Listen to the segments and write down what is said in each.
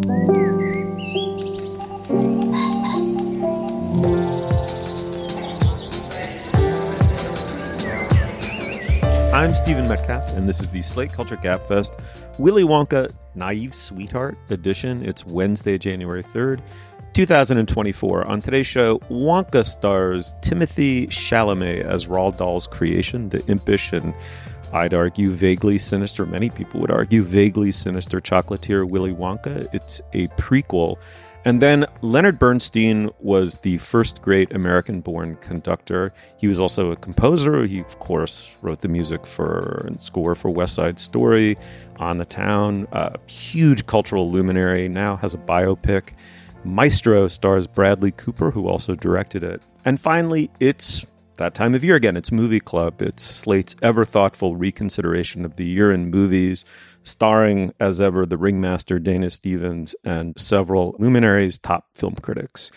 I'm Stephen Metcalf, and this is the Slate Culture Gabfest Willy Wonka Naive Sweetheart edition. It's Wednesday, January 3rd, 2024. On today's show, Wonka stars Timothée Chalamet as Roald Dahl's creation, the impish and I'd argue vaguely sinister, many people would argue vaguely sinister chocolatier Willy Wonka. It's a prequel and then Leonard Bernstein was the first great American born conductor. He was also a composer. He, of course, wrote the music for and score for West Side Story, On the Town, a huge cultural luminary, now has a biopic. Maestro stars Bradley Cooper, who also directed it. And finally, it's that time of year again. It's Movie Club. It's Slate's ever thoughtful reconsideration of the year in movies, starring, as ever, the ringmaster Dana Stevens and several luminaries, top film critics.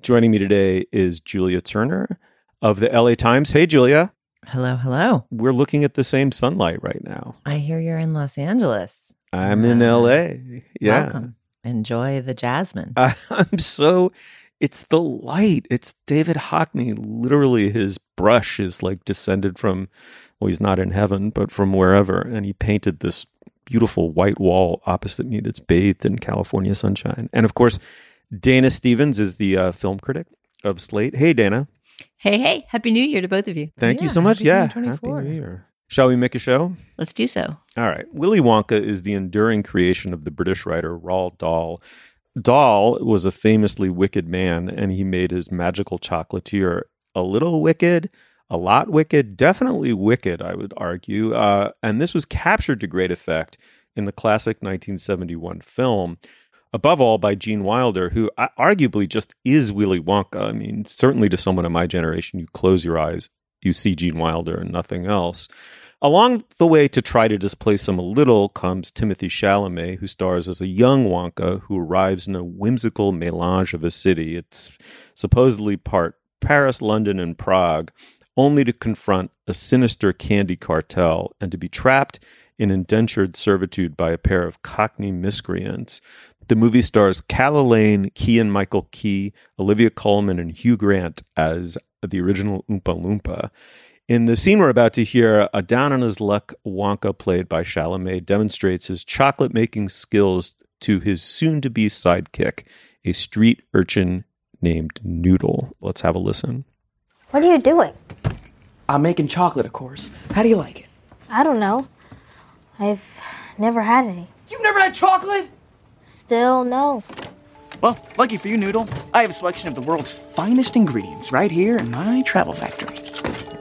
Joining me today is Julia Turner of the LA Times. Hey, Julia. Hello, hello. We're looking at the same sunlight right now. I hear you're in Los Angeles. I'm in uh, LA. Yeah. Welcome. Enjoy the jasmine. I'm so it's the light. It's David Hockney. Literally, his brush is like descended from, well, he's not in heaven, but from wherever. And he painted this beautiful white wall opposite me that's bathed in California sunshine. And of course, Dana Stevens is the uh, film critic of Slate. Hey, Dana. Hey, hey. Happy New Year to both of you. Thank yeah, you so much. Happy yeah. Happy New Year. Shall we make a show? Let's do so. All right. Willy Wonka is the enduring creation of the British writer Roald Dahl. Dahl was a famously wicked man, and he made his magical chocolatier a little wicked, a lot wicked, definitely wicked, I would argue. Uh, and this was captured to great effect in the classic 1971 film, above all by Gene Wilder, who arguably just is Willy Wonka. I mean, certainly to someone of my generation, you close your eyes, you see Gene Wilder and nothing else. Along the way to try to displace him a little comes Timothée Chalamet, who stars as a young Wonka who arrives in a whimsical melange of a city. It's supposedly part Paris, London, and Prague, only to confront a sinister candy cartel and to be trapped in indentured servitude by a pair of cockney miscreants. The movie stars Calah Lane, Keegan Michael Key, Olivia Colman, and Hugh Grant as the original Oompa Loompa. In the scene we're about to hear, a down on his luck Wonka, played by Chalamet, demonstrates his chocolate making skills to his soon to be sidekick, a street urchin named Noodle. Let's have a listen. What are you doing? I'm making chocolate, of course. How do you like it? I don't know. I've never had any. You've never had chocolate? Still no. Well, lucky for you, Noodle, I have a selection of the world's finest ingredients right here in my travel factory.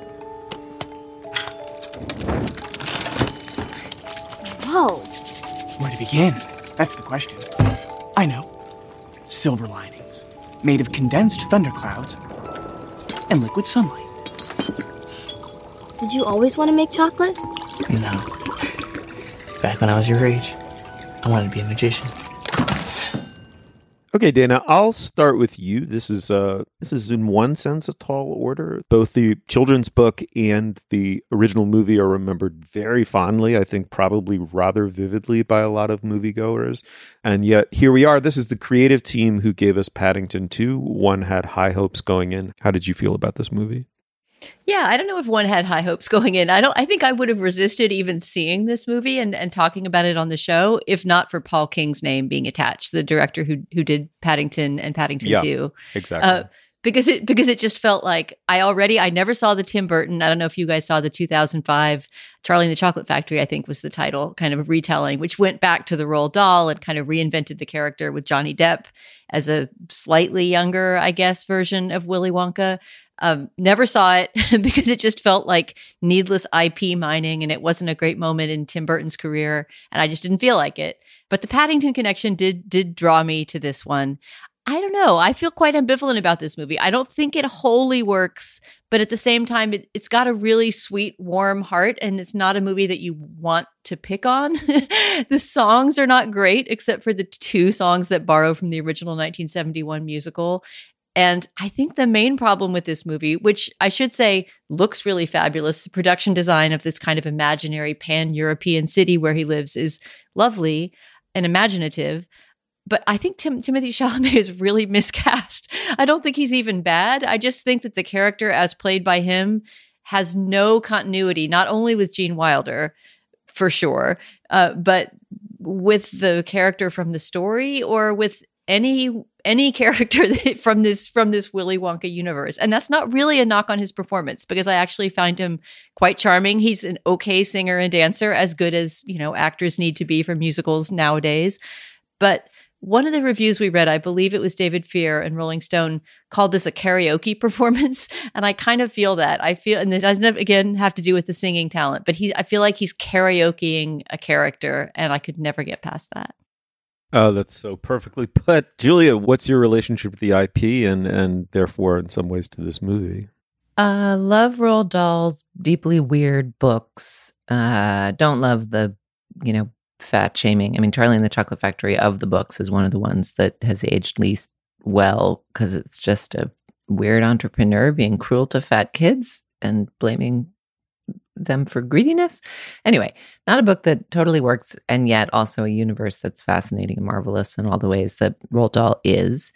Whoa. Where to begin? That's the question. I know. Silver linings, made of condensed thunderclouds and liquid sunlight. Did you always want to make chocolate? No. Back when I was your age, I wanted to be a magician. Okay, Dana, I'll start with you. This is uh this is in one sense a tall order. Both the children's book and the original movie are remembered very fondly, I think probably rather vividly by a lot of moviegoers. And yet here we are. This is the creative team who gave us Paddington 2. One had high hopes going in. How did you feel about this movie? Yeah, I don't know if one had high hopes going in. I don't I think I would have resisted even seeing this movie and, and talking about it on the show if not for Paul King's name being attached, the director who who did Paddington and Paddington yeah, 2. Exactly. Uh, because it because it just felt like I already I never saw the Tim Burton. I don't know if you guys saw the 2005 Charlie and the Chocolate Factory. I think was the title, kind of retelling, which went back to the Roald Dahl and kind of reinvented the character with Johnny Depp as a slightly younger, I guess, version of Willy Wonka. Um, never saw it because it just felt like needless IP mining and it wasn't a great moment in Tim Burton's career. And I just didn't feel like it. But the Paddington connection did did draw me to this one. I don't know. I feel quite ambivalent about this movie. I don't think it wholly works, but at the same time, it, has got a really sweet, warm heart, and it's not a movie that you want to pick on. the songs are not great, except for the two songs that borrow from the original 1971 musical. And I think the main problem with this movie, which I should say looks really fabulous, the production design of this kind of imaginary pan European city where he lives is lovely and imaginative but I think Tim- Timothée Chalamet is really miscast. I don't think he's even bad. I just think that the character, as played by him, has no continuity, not only with Gene Wilder, for sure, uh, but with the character from the story or with any any character from this from this Willy Wonka universe. And that's not really a knock on his performance because I actually find him quite charming. He's an okay singer and dancer, as good as, you know, actors need to be for musicals nowadays. But one of the reviews we read, I believe it was David Fear and Rolling Stone, called this a karaoke performance. And I kind of feel that. I feel, and it doesn't again have to do with the singing talent, but he, I feel like he's karaokeing a character, and I could never get past that. Oh, that's so perfectly put. Julia, what's your relationship with the IP and, and therefore, in some ways, to this movie? Uh, love Roald Dahl's deeply weird books. Uh, don't love the, you know, fat shaming. I mean, Charlie and the Chocolate Factory of the books is one of the ones that has aged least well because it's just a weird entrepreneur being cruel to fat kids and blaming them for greediness. Anyway, not a book that totally works, and yet also a universe that's fascinating and marvelous in all the ways that Roald Dahl is.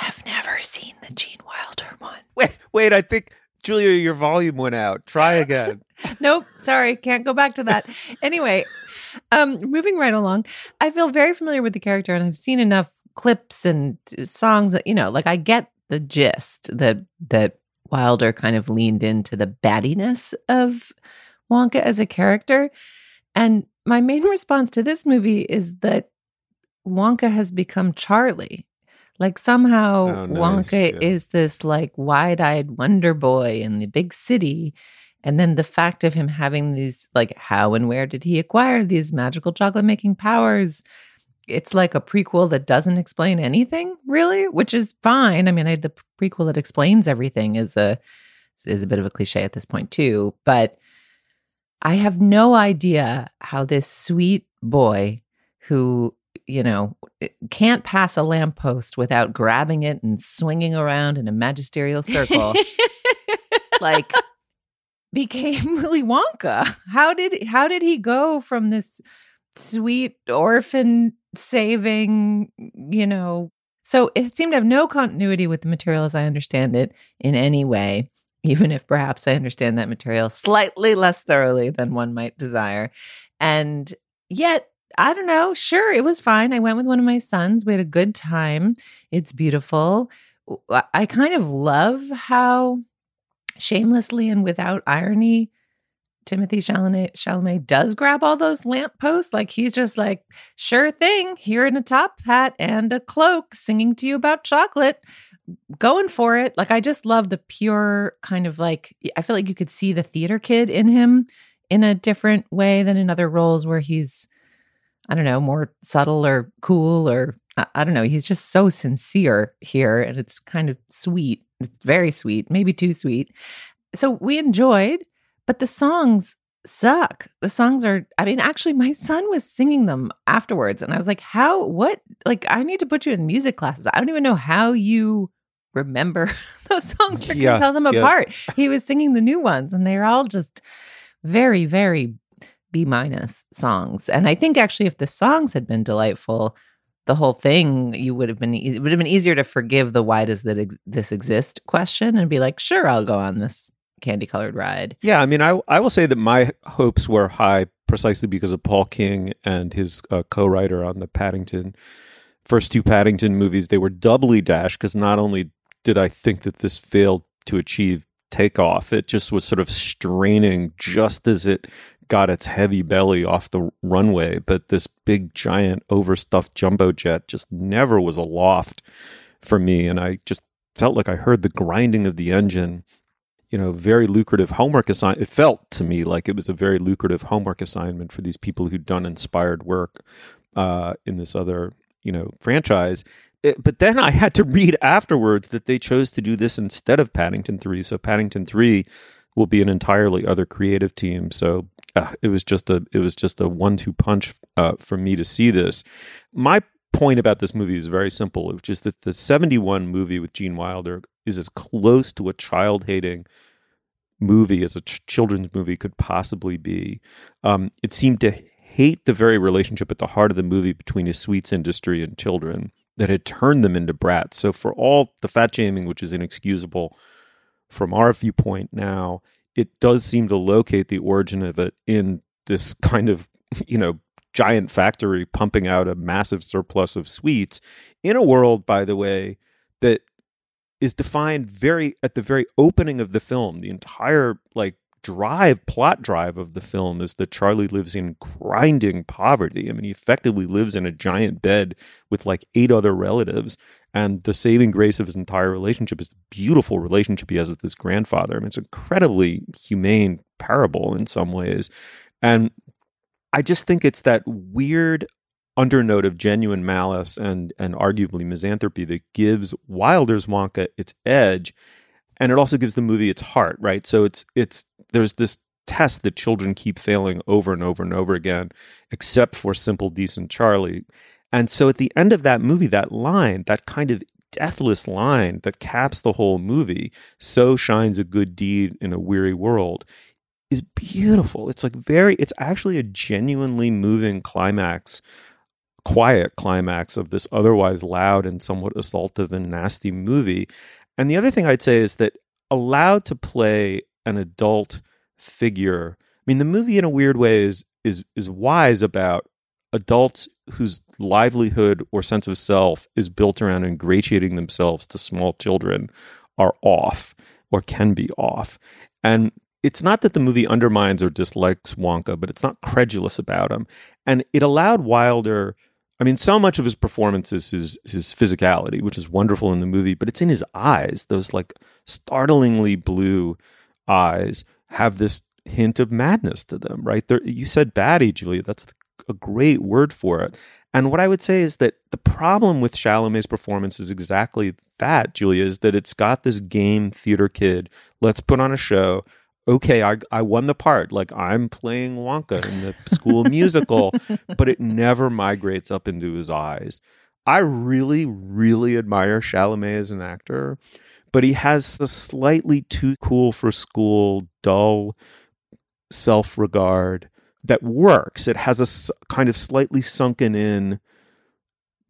I've never seen the Gene Wilder one. Wait, wait, I think Julia, your volume went out. Try again. nope, sorry, can't go back to that. Anyway, um, moving right along, I feel very familiar with the character, and I've seen enough clips and songs that you know, like I get the gist that that Wilder kind of leaned into the battiness of Wonka as a character, and my main response to this movie is that Wonka has become Charlie. Like somehow oh, nice. Wonka yeah. is this like wide-eyed wonder boy in the big city and then the fact of him having these, like, how and where did he acquire these magical chocolate making powers? It's like a prequel that doesn't explain anything, really, which is fine. I mean, I, the prequel that explains everything is a is a bit of a cliche at this point too. But I have no idea how this sweet boy who you know can't pass a lamppost without grabbing it and swinging around in a magisterial circle like became Willy Wonka? How did how did he go from this sweet orphan saving, you know? So it seemed to have no continuity with the material as I understand it in any way, even if perhaps I understand that material slightly less thoroughly than one might desire. And yet, I don't know, sure, it was fine. I went with one of my sons. We had a good time. It's beautiful. I kind of love how shamelessly and without irony, Timothée Chalamet, Chalamet does grab all those lampposts. Like he's just like, sure thing, here in a top hat and a cloak, singing to you about chocolate, going for it. Like I just love the pure kind of like, I feel like you could see the theater kid in him in a different way than in other roles where he's, I don't know, more subtle or cool or I, I don't know. He's just so sincere here and it's kind of sweet. It's very sweet, maybe too sweet. So we enjoyed, but the songs suck. The songs are, I mean, actually, my son was singing them afterwards. And I was like, how, what? Like, I need to put you in music classes. I don't even know how you remember those songs or yeah, can tell them yeah. apart. He was singing the new ones, and they're all just very, very B minus songs. And I think actually, if the songs had been delightful, the whole thing, you would have been it would have been easier to forgive the why does that ex- this exist question and be like, sure, I'll go on this candy colored ride. Yeah, I mean, I I will say that my hopes were high precisely because of Paul King and his uh, co-writer on the Paddington first two Paddington movies. They were doubly dashed because not only did I think that this failed to achieve takeoff, it just was sort of straining just as it got its heavy belly off the runway, but this big, giant, overstuffed jumbo jet just never was aloft for me. And I just felt like I heard the grinding of the engine. You know, very lucrative homework assignment. It felt to me like it was a very lucrative homework assignment for these people who'd done inspired work uh, in this other you know franchise. It, but then I had to read afterwards that they chose to do this instead of Paddington Three. So Paddington Three will be an entirely other creative team. So uh, it was just a it was just a one two punch uh, for me to see this. My point about this movie is very simple, which is that the seventy one movie with Gene Wilder is as close to a child hating movie as a ch- children's movie could possibly be. Um, it seemed to hate the very relationship at the heart of the movie between a sweets industry and children that had turned them into brats. So for all the fat shaming, which is inexcusable from our viewpoint now, it does seem to locate the origin of it in this kind of, you know, giant factory pumping out a massive surplus of sweets in a world, by the way, that is defined very at the very opening of the film. The entire like drive, plot drive of the film is that Charlie lives in grinding poverty. I mean, he effectively lives in a giant bed with like eight other relatives. And the saving grace of his entire relationship is the beautiful relationship he has with his grandfather. I mean, it's incredibly humane parable in some ways. And I just think it's that weird undernote of genuine malice and and arguably misanthropy that gives Wilder's Wonka its edge and it also gives the movie its heart, right? So it's it's there's this test that children keep failing over and over and over again, except for simple decent Charlie. And so at the end of that movie, that line, that kind of deathless line that caps the whole movie, so shines a good deed in a weary world, is beautiful. It's like very, it's actually a genuinely moving climax, quiet climax of this otherwise loud and somewhat assaultive and nasty movie. And the other thing I'd say is that allowed to play an adult figure. I mean, the movie in a weird way is is is wise about adults whose livelihood or sense of self is built around ingratiating themselves to small children are off or can be off. And it's not that the movie undermines or dislikes Wonka, but it's not credulous about him. And it allowed Wilder I mean, so much of his performance is his his physicality, which is wonderful in the movie, but it's in his eyes. Those like startlingly blue eyes have this hint of madness to them, right? There, you said batty, Julia. That's a great word for it. And what I would say is that the problem with Chalamet's performance is exactly that, Julia, is that it's got this game theater kid. Let's put on a show okay, I, I won the part. Like I'm playing Wonka in the school musical, but it never migrates up into his eyes. I really, really admire Chalamet as an actor, but he has a slightly too cool for school, dull self regard that works. It has a kind of slightly sunken in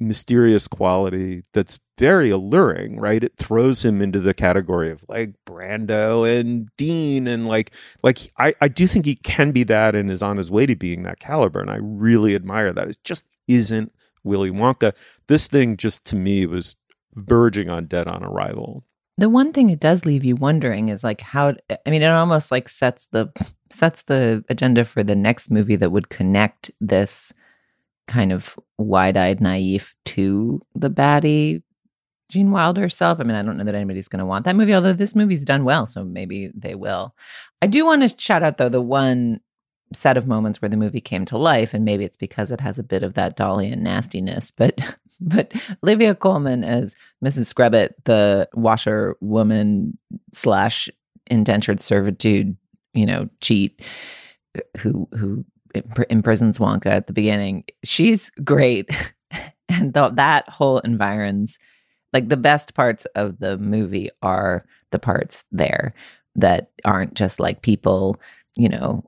mysterious quality that's very alluring, right? It throws him into the category of like Brando and Dean and like like I, I do think he can be that and is on his way to being that caliber. And I really admire that. It just isn't Willy Wonka. This thing just to me was verging on dead on arrival. The one thing it does leave you wondering is like how I mean it almost like sets the sets the agenda for the next movie that would connect this kind of wide-eyed naive to the baddie Gene Wilder herself. I mean, I don't know that anybody's going to want that movie, although this movie's done well, so maybe they will. I do want to shout out though the one set of moments where the movie came to life, and maybe it's because it has a bit of that Dahlian nastiness, but but Olivia Colman as Mrs. Scrubitt, the washerwoman slash indentured servitude, you know, cheat uh, who who imprisons Wonka at the beginning. She's great. and that whole environs like the best parts of the movie are the parts there that aren't just like people you know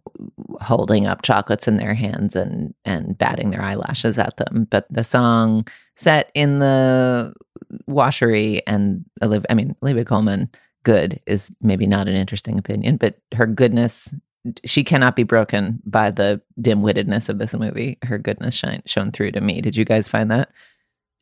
holding up chocolates in their hands and and batting their eyelashes at them but the song set in the washery and Olivia, I mean Olivia Colman good is maybe not an interesting opinion but her goodness she cannot be broken by the dim-wittedness of this movie. Her goodness shine, shone through to me. Did you guys find that?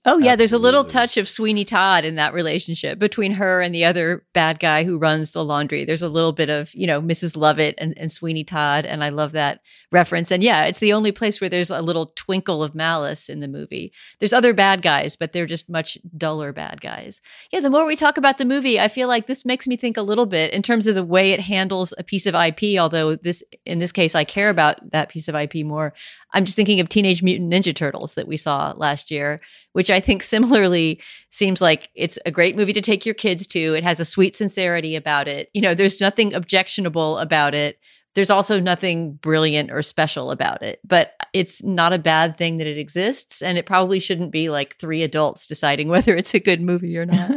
Oh yeah, Absolutely. there's a little touch of Sweeney Todd in that relationship between her and the other bad guy who runs the laundry. There's a little bit of, you know, Mrs. Lovett and, and Sweeney Todd, and I love that reference. And yeah, it's the only place where there's a little twinkle of malice in the movie. There's other bad guys, but they're just much duller bad guys. Yeah, the more we talk about the movie, I feel like this makes me think a little bit in terms of the way it handles a piece of IP, although this in this case I care about that piece of IP more. I'm just thinking of Teenage Mutant Ninja Turtles that we saw last year, which I think similarly seems like it's a great movie to take your kids to. It has a sweet sincerity about it. You know, there's nothing objectionable about it. There's also nothing brilliant or special about it, but it's not a bad thing that it exists. And it probably shouldn't be like three adults deciding whether it's a good movie or not.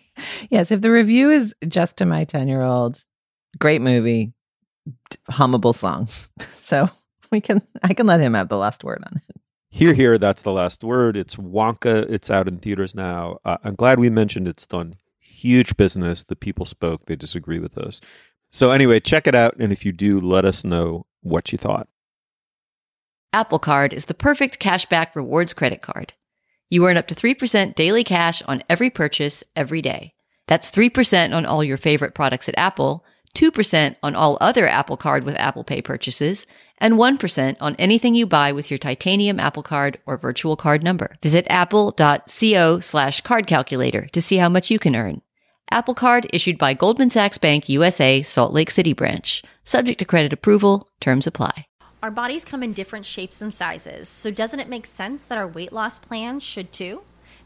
yes, if the review is just to my 10 year old, great movie, hummable songs. So we can, I can let him have the last word on it. Here, here, that's the last word. It's Wonka. It's out in theaters now. Uh, I'm glad we mentioned it's done huge business. The people spoke. They disagree with us. So, anyway, check it out. And if you do, let us know what you thought. Apple Card is the perfect cashback rewards credit card. You earn up to 3% daily cash on every purchase every day. That's 3% on all your favorite products at Apple 2% on all other Apple Card with Apple Pay purchases, and 1% on anything you buy with your titanium Apple Card or virtual card number. Visit apple.co slash card calculator to see how much you can earn. Apple Card issued by Goldman Sachs Bank USA, Salt Lake City branch. Subject to credit approval, terms apply. Our bodies come in different shapes and sizes, so doesn't it make sense that our weight loss plans should too?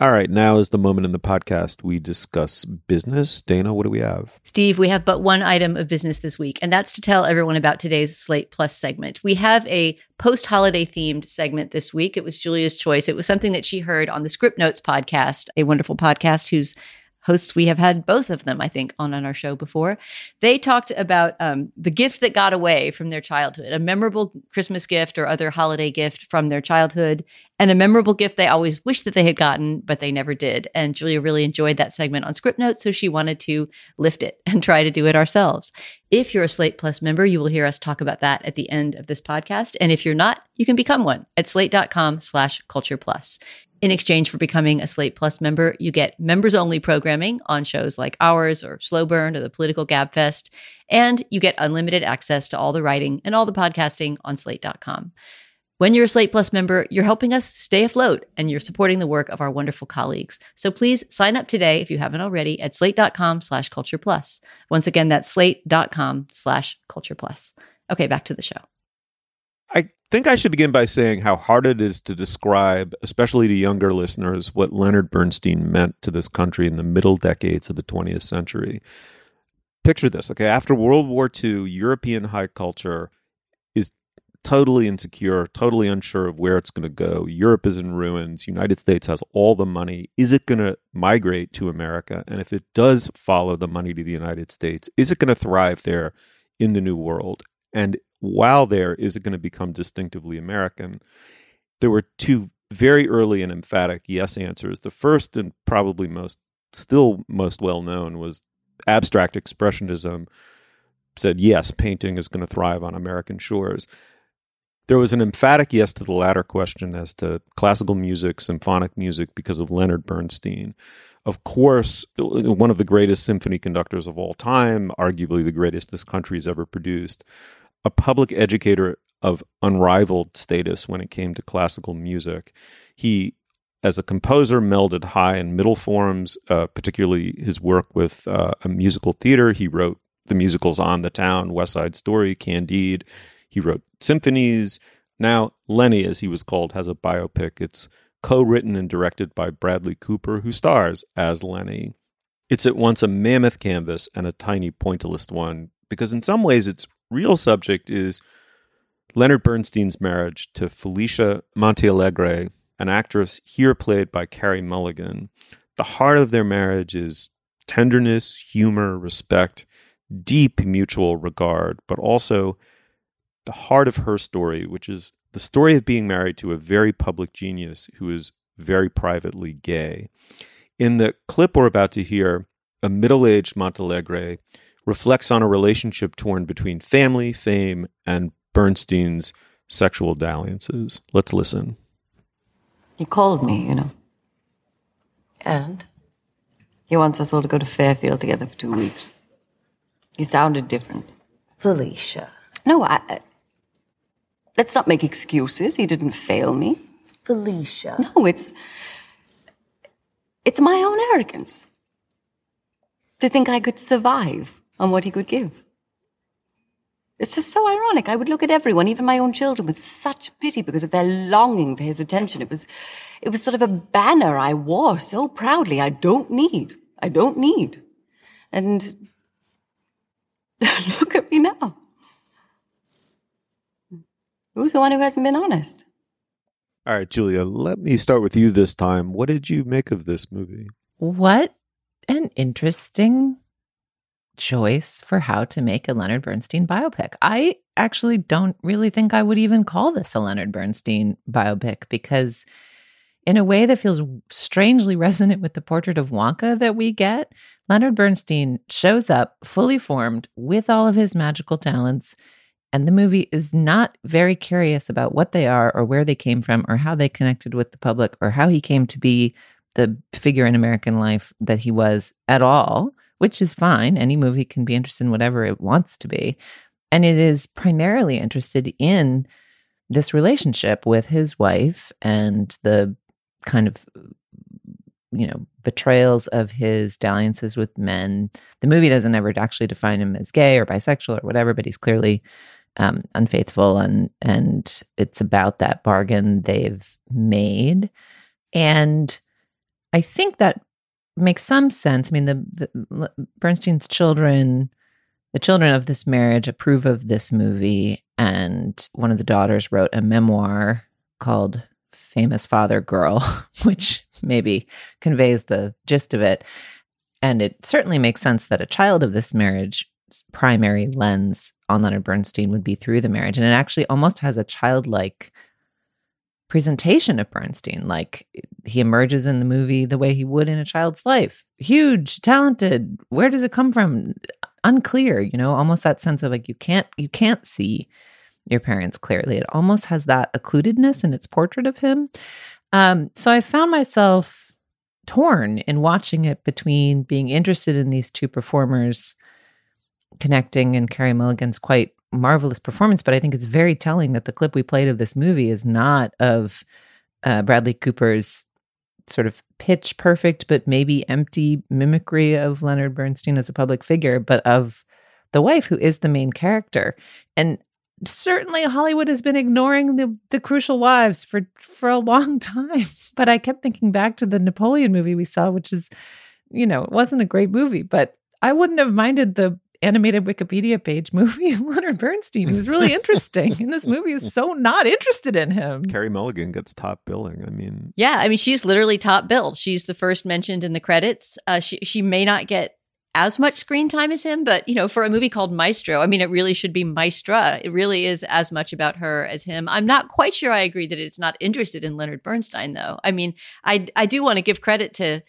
All right, now is the moment in the podcast we discuss business. Dana, what do we have? Steve, we have but one item of business this week, and that's to tell everyone about today's Slate Plus segment. We have a post holiday themed segment this week. It was Julia's choice. It was something that she heard on the Script Notes podcast, a wonderful podcast whose hosts we have had both of them i think on on our show before. They talked about um, the gift that got away from their childhood a memorable christmas gift or other holiday gift from their childhood and a memorable gift they always wished that they had gotten but they never did. And julia really enjoyed that segment on script notes so she wanted to lift it and try to do it ourselves. If you're a slate plus member you will hear us talk about that at the end of this podcast. And if you're not you can become one at slate.com slash culture plus in exchange for becoming a Slate Plus member, you get members only programming on shows like ours or Slow Burn or the Political Gabfest, and you get unlimited access to all the writing and all the podcasting on slate.com. When you're a Slate Plus member, you're helping us stay afloat and you're supporting the work of our wonderful colleagues. So please sign up today if you haven't already at slate.com slash culture plus. Once again, that's slate.com slash culture plus. Okay, back to the show. Think I should begin by saying how hard it is to describe, especially to younger listeners, what Leonard Bernstein meant to this country in the middle decades of the 20th century. Picture this, okay? After World War II, European high culture is totally insecure, totally unsure of where it's going to go. Europe is in ruins. United States has all the money. Is it going to migrate to America? And if it does follow the money to the United States, is it going to thrive there in the new world? And while there, is it going to become distinctively American? There were two very early and emphatic yes answers. The first and probably most still most well known was abstract expressionism said yes, painting is going to thrive on American shores. There was an emphatic yes to the latter question as to classical music, symphonic music, because of Leonard Bernstein. Of course, one of the greatest symphony conductors of all time, arguably the greatest this country has ever produced a public educator of unrivaled status when it came to classical music. He, as a composer, melded high and middle forms, uh, particularly his work with uh, a musical theater. He wrote the musicals On the Town, West Side Story, Candide. He wrote symphonies. Now, Lenny, as he was called, has a biopic. It's co written and directed by Bradley Cooper, who stars as Lenny. It's at once a mammoth canvas and a tiny pointillist one, because in some ways it's real subject is Leonard Bernstein's marriage to Felicia Montealegre, an actress here played by Carey Mulligan. The heart of their marriage is tenderness, humor, respect, deep mutual regard, but also the heart of her story, which is the story of being married to a very public genius who is very privately gay. In the clip we're about to hear, a middle aged Montealegre reflects on a relationship torn between family, fame, and Bernstein's sexual dalliances. Let's listen. He called me, you know. And? He wants us all to go to Fairfield together for two weeks. He sounded different. Felicia. No, I. I- let's not make excuses. He didn't fail me. It's Felicia. No, it's. It's my own arrogance. To think I could survive on what he could give. It's just so ironic. I would look at everyone, even my own children, with such pity because of their longing for his attention. It was, it was sort of a banner I wore so proudly. I don't need. I don't need. And look at me now. Who's the one who hasn't been honest? All right, Julia, let me start with you this time. What did you make of this movie? What an interesting choice for how to make a Leonard Bernstein biopic. I actually don't really think I would even call this a Leonard Bernstein biopic because, in a way that feels strangely resonant with the portrait of Wonka that we get, Leonard Bernstein shows up fully formed with all of his magical talents. And the movie is not very curious about what they are or where they came from or how they connected with the public or how he came to be the figure in American life that he was at all, which is fine. Any movie can be interested in whatever it wants to be. And it is primarily interested in this relationship with his wife and the kind of you know betrayals of his dalliances with men the movie doesn't ever actually define him as gay or bisexual or whatever but he's clearly um, unfaithful and and it's about that bargain they've made and i think that makes some sense i mean the, the bernstein's children the children of this marriage approve of this movie and one of the daughters wrote a memoir called famous father girl which maybe conveys the gist of it and it certainly makes sense that a child of this marriage primary lens on Leonard Bernstein would be through the marriage. And it actually almost has a childlike presentation of Bernstein. Like he emerges in the movie the way he would in a child's life. Huge, talented. Where does it come from? Unclear, you know, almost that sense of like you can't you can't see your parents clearly. It almost has that occludedness in its portrait of him. Um, so I found myself torn in watching it between being interested in these two performers connecting and Carey Mulligan's quite marvelous performance, but I think it's very telling that the clip we played of this movie is not of uh, Bradley Cooper's sort of pitch perfect but maybe empty mimicry of Leonard Bernstein as a public figure, but of the wife who is the main character. And certainly Hollywood has been ignoring the the crucial wives for for a long time. But I kept thinking back to the Napoleon movie we saw, which is, you know, it wasn't a great movie, but I wouldn't have minded the animated Wikipedia page movie of Leonard Bernstein. He was really interesting. and this movie is so not interested in him. Carey Mulligan gets top billing. I mean, Yeah, I mean, she's literally top billed. She's the first mentioned in the credits. Uh, she she may not get as much screen time as him, but you know, for a movie called Maestro, I mean, it really should be Maestra. It really is as much about her as him. I'm not quite sure I agree that it's not interested in Leonard Bernstein, though. I mean, I I do want to give credit to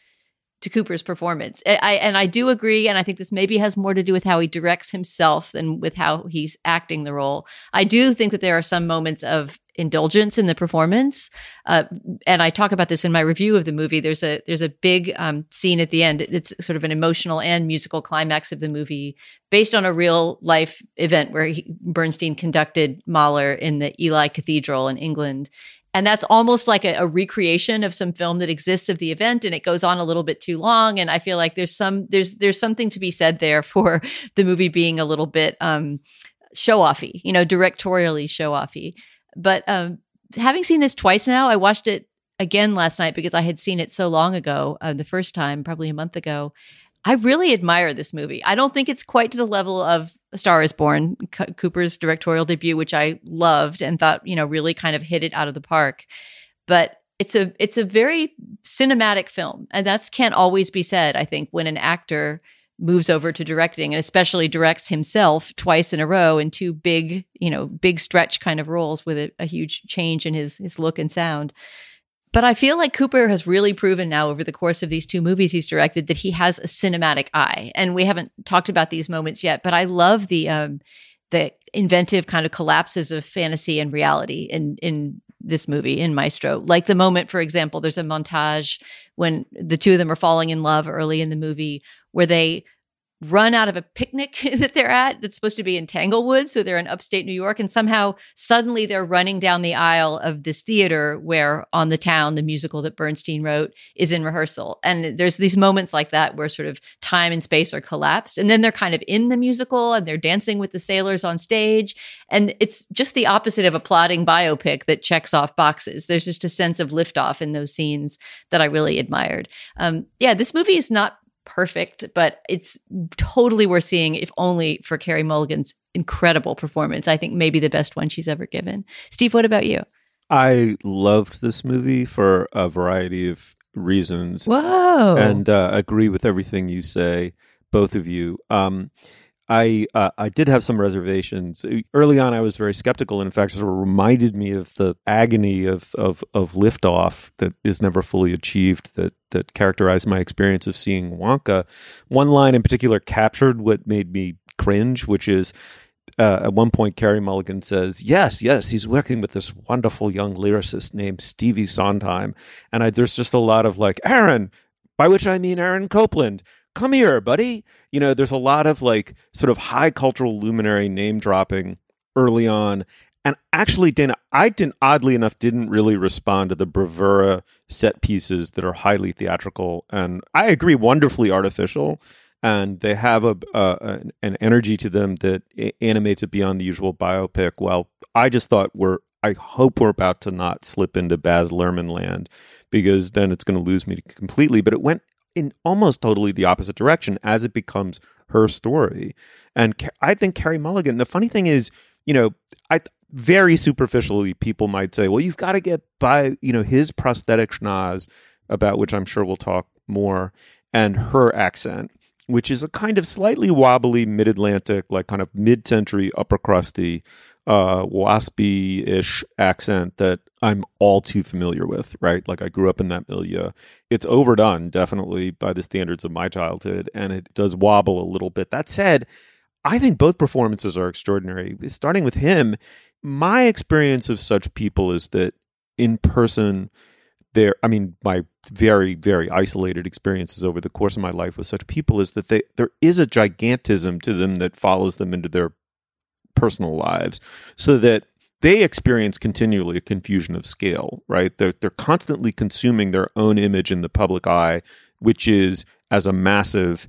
to Cooper's performance. I, I and I do agree, and I think this maybe has more to do with how he directs himself than with how he's acting the role. I do think that there are some moments of indulgence in the performance, uh, and I talk about this in my review of the movie. There's a there's a big um, scene at the end. It's sort of an emotional and musical climax of the movie, based on a real life event where he, Bernstein conducted Mahler in the Ely Cathedral in England. And that's almost like a, a, recreation of some film that exists of the event, and it goes on a little bit too long. And I feel like there's some there's there's something to be said there for the movie being a little bit um, show offy, you know, directorially show offy. But um, having seen this twice now, I watched it again last night because I had seen it so long ago, uh, the first time, probably a month ago. I really admire this movie. I don't think it's quite to the level of A Star is Born, C- Cooper's directorial debut, which I loved and thought, you know, really kind of hit it out of the park. But it's a it's a very cinematic film, and that's can't always be said. I think when an actor moves over to directing and especially directs himself twice in a row in two big you know big stretch kind of roles with a, a huge change in his his look and sound but I feel like Cooper has really proven now over the course of these two movies he's directed that he has a cinematic eye. And we haven't talked about these moments yet, but I love the um the inventive kind of collapses of fantasy and reality in in this movie in Maestro. Like the moment, for example, there's a montage when the two of them are falling in love early in the movie where they run out of a picnic that they're at that's supposed to be in Tanglewood. So they're in upstate New York. And somehow suddenly they're running down the aisle of this theater where On the Town, the musical that Bernstein wrote, is in rehearsal. And there's these moments like that where sort of time and space are collapsed. And then they're kind of in the musical and they're dancing with the sailors on stage. And it's just the opposite of a plotting biopic that checks off boxes. There's just a sense of liftoff in those scenes that I really admired. Um, yeah, this movie is not perfect, but it's totally worth seeing, if only for Carey Mulligan's incredible performance. I think maybe the best one she's ever given. Steve, what about you? I loved this movie for a variety of reasons. Whoa. And uh, agree with everything you say, both of you. Um, I uh, I did have some reservations early on. I was very skeptical, and in fact, sort of reminded me of the agony of of of liftoff that is never fully achieved. That that characterized my experience of seeing Wonka. One line in particular captured what made me cringe, which is. Uh, at one point, Carey Mulligan says, "Yes, yes, he's working with this wonderful young lyricist named Stevie Sondheim," and I, there's just a lot of like, "Aaron," by which I mean Aaron Copland, come here, buddy. You know, there's a lot of like sort of high cultural luminary name dropping early on. And actually, Dana, I didn't, oddly enough, didn't really respond to the bravura set pieces that are highly theatrical and I agree, wonderfully artificial. And they have a, a an energy to them that animates it beyond the usual biopic. Well, I just thought we're I hope we're about to not slip into Baz Luhrmann land because then it's going to lose me completely. But it went in almost totally the opposite direction as it becomes her story. And I think Carey Mulligan, the funny thing is, you know, I very superficially people might say, well, you've got to get by, you know, his prosthetic schnoz, about which I'm sure we'll talk more, and her accent, which is a kind of slightly wobbly mid Atlantic, like kind of mid century upper crusty uh, waspy ish accent that I'm all too familiar with, right? Like I grew up in that milieu. It's overdone, definitely, by the standards of my childhood, and it does wobble a little bit. That said, I think both performances are extraordinary. Starting with him, my experience of such people is that in person, there i mean my very very isolated experiences over the course of my life with such people is that they there is a gigantism to them that follows them into their personal lives so that they experience continually a confusion of scale, right? They're, they're constantly consuming their own image in the public eye, which is as a massive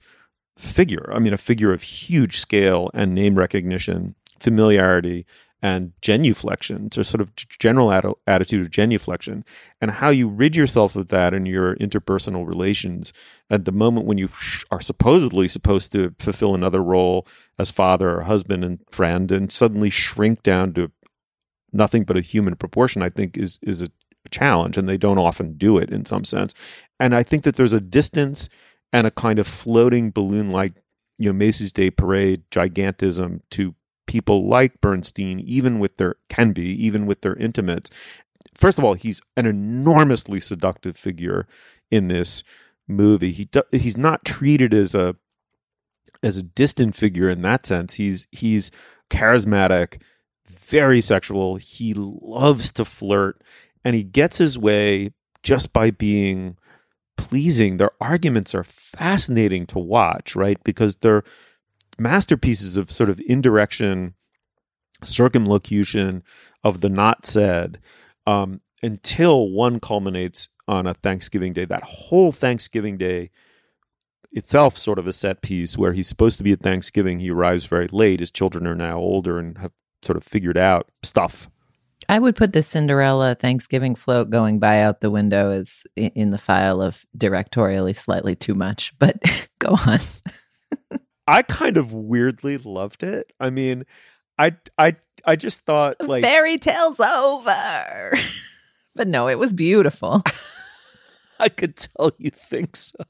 figure. I mean, a figure of huge scale and name recognition, familiarity, and genuflection, to sort of general ad- attitude of genuflection, and how you rid yourself of that in your interpersonal relations at the moment when you are supposedly supposed to fulfill another role as father or husband and friend, and suddenly shrink down to nothing but a human proportion. I think is is a challenge, and they don't often do it in some sense. And I think that there's a distance and a kind of floating balloon like you know Macy's Day Parade gigantism to people like Bernstein, even with their can be, even with their intimates. First of all, he's an enormously seductive figure in this movie. He he's not treated as a as a distant figure in that sense. He's he's charismatic, very sexual. He loves to flirt, and he gets his way just by being pleasing. Their arguments are fascinating to watch, right? Because they're masterpieces of sort of indirection, circumlocution of the not said, um, until one culminates on a Thanksgiving Day. That whole Thanksgiving Day itself sort of a set piece where he's supposed to be at Thanksgiving. He arrives very late. His children are now older and have sort of figured out stuff. I would put the Cinderella Thanksgiving float going by out the window as in the file of directorially slightly too much, but go on. I kind of weirdly loved it. I mean, I I I just thought like fairy tale's over. but no, it was beautiful. I could tell you think so.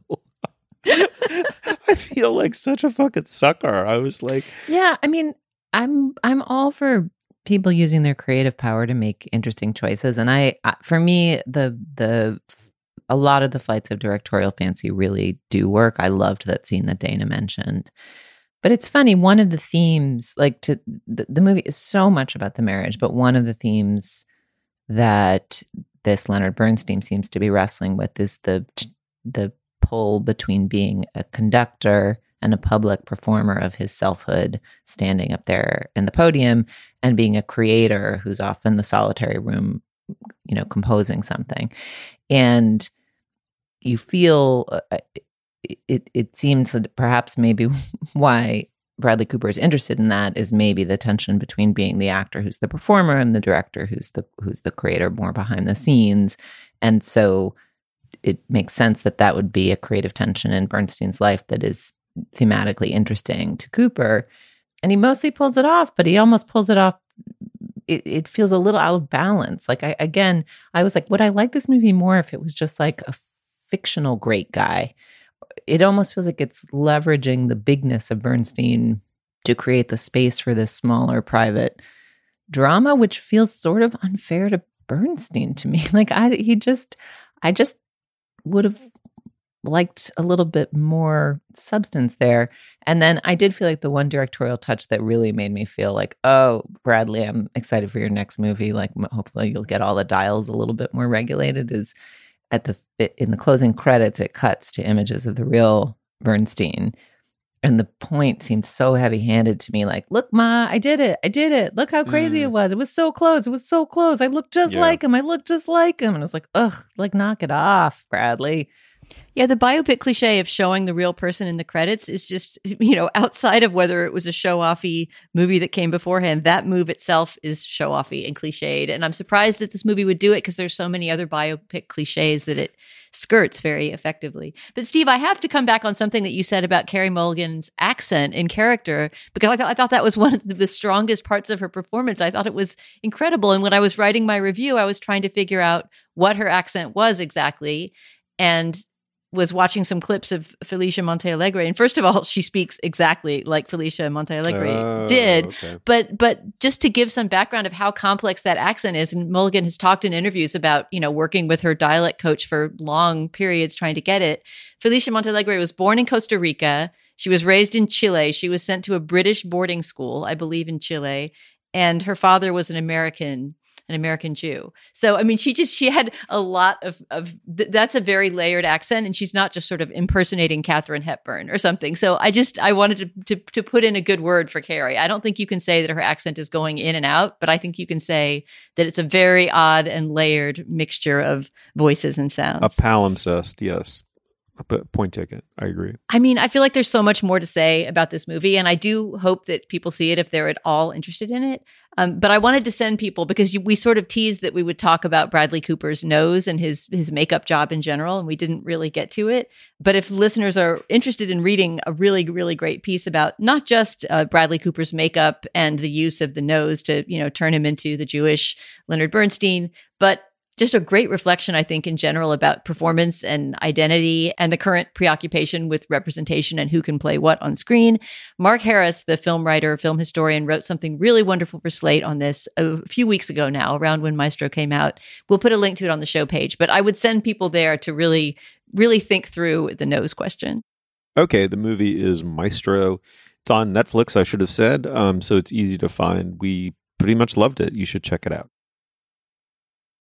I feel like such a fucking sucker. I was like, Yeah, I mean, I'm I'm all for people using their creative power to make interesting choices, and I, I for me the the a lot of the flights of directorial fancy really do work. I loved that scene that Dana mentioned. But it's funny, one of the themes, like to the, the movie is so much about the marriage, but one of the themes that this Leonard Bernstein seems to be wrestling with is the the pull between being a conductor and a public performer of his selfhood, standing up there in the podium, and being a creator who's often the solitary room, you know, composing something. And you feel uh, it, it seems that perhaps maybe why Bradley Cooper is interested in that is maybe the tension between being the actor who's the performer and the director who's the who's the creator more behind the scenes. And so it makes sense that that would be a creative tension in Bernstein's life that is thematically interesting to Cooper. And he mostly pulls it off, but he almost pulls it off. It, it feels a little out of balance. Like I again, I was like, would I like this movie more if it was just like a fictional great guy? It almost feels like it's leveraging the bigness of Bernstein to create the space for this smaller private drama, which feels sort of unfair to Bernstein to me. Like I he just I just would have liked a little bit more substance there. And then I did feel like the one directorial touch that really made me feel like, oh, Bradley, I'm excited for your next movie. Like, hopefully, you'll get all the dials a little bit more regulated. Is at the in the closing credits, it cuts to images of the real Bernstein. And the point seemed so heavy handed to me like, look, Ma, I did it. I did it. Look how crazy Mm. it was. It was so close. It was so close. I looked just Yeah. like him. I looked just like him. And I was like, ugh, like, knock it off, Bradley. Yeah, the biopic cliche of showing the real person in the credits is just, you know, outside of whether it was a show offy movie that came beforehand, that move itself is show offy and cliched. And I'm surprised that this movie would do it because there's so many other biopic cliches that it skirts very effectively. But Steve, I have to come back on something that you said about Carey Mulligan's accent and character because I thought I thought that was one of the strongest parts of her performance. I thought it was incredible. And when I was writing my review, I was trying to figure out what her accent was exactly. And was watching some clips of Felicia Montealegre, and first of all, she speaks exactly like Felicia Montealegre Oh, did. okay. But but just to give some background of how complex that accent is, and Mulligan has talked in interviews about you know working with her dialect coach for long periods trying to get it. Felicia Montealegre was born in Costa Rica. She was raised in Chile. She was sent to a British boarding school, I believe, in Chile, and her father was an American an American Jew. So I mean, she just she had a lot of of th- that's a very layered accent, and she's not just sort of impersonating Katherine Hepburn or something. So I just I wanted to, to to put in a good word for Carey. I don't think you can say that her accent is going in and out, but I think you can say that it's a very odd and layered mixture of voices and sounds. A palimpsest, yes. P- point ticket. I agree. I mean, I feel like there's so much more to say about this movie, and I do hope that people see it if they're at all interested in it. Um, but I wanted to send people because you, we sort of teased that we would talk about Bradley Cooper's nose and his his makeup job in general, and we didn't really get to it. But if listeners are interested in reading a really really great piece about not just uh, Bradley Cooper's makeup and the use of the nose to you know turn him into the Jewish Leonard Bernstein, but just a great reflection, I think, in general about performance and identity and the current preoccupation with representation and who can play what on screen. Mark Harris, the film writer, film historian, wrote something really wonderful for Slate on this a few weeks ago now, around when Maestro came out. We'll put a link to it on the show page, but I would send people there to really, really think through the nose question. Okay, the movie is Maestro. It's on Netflix, I should have said. Um, so it's easy to find. We pretty much loved it. You should check it out.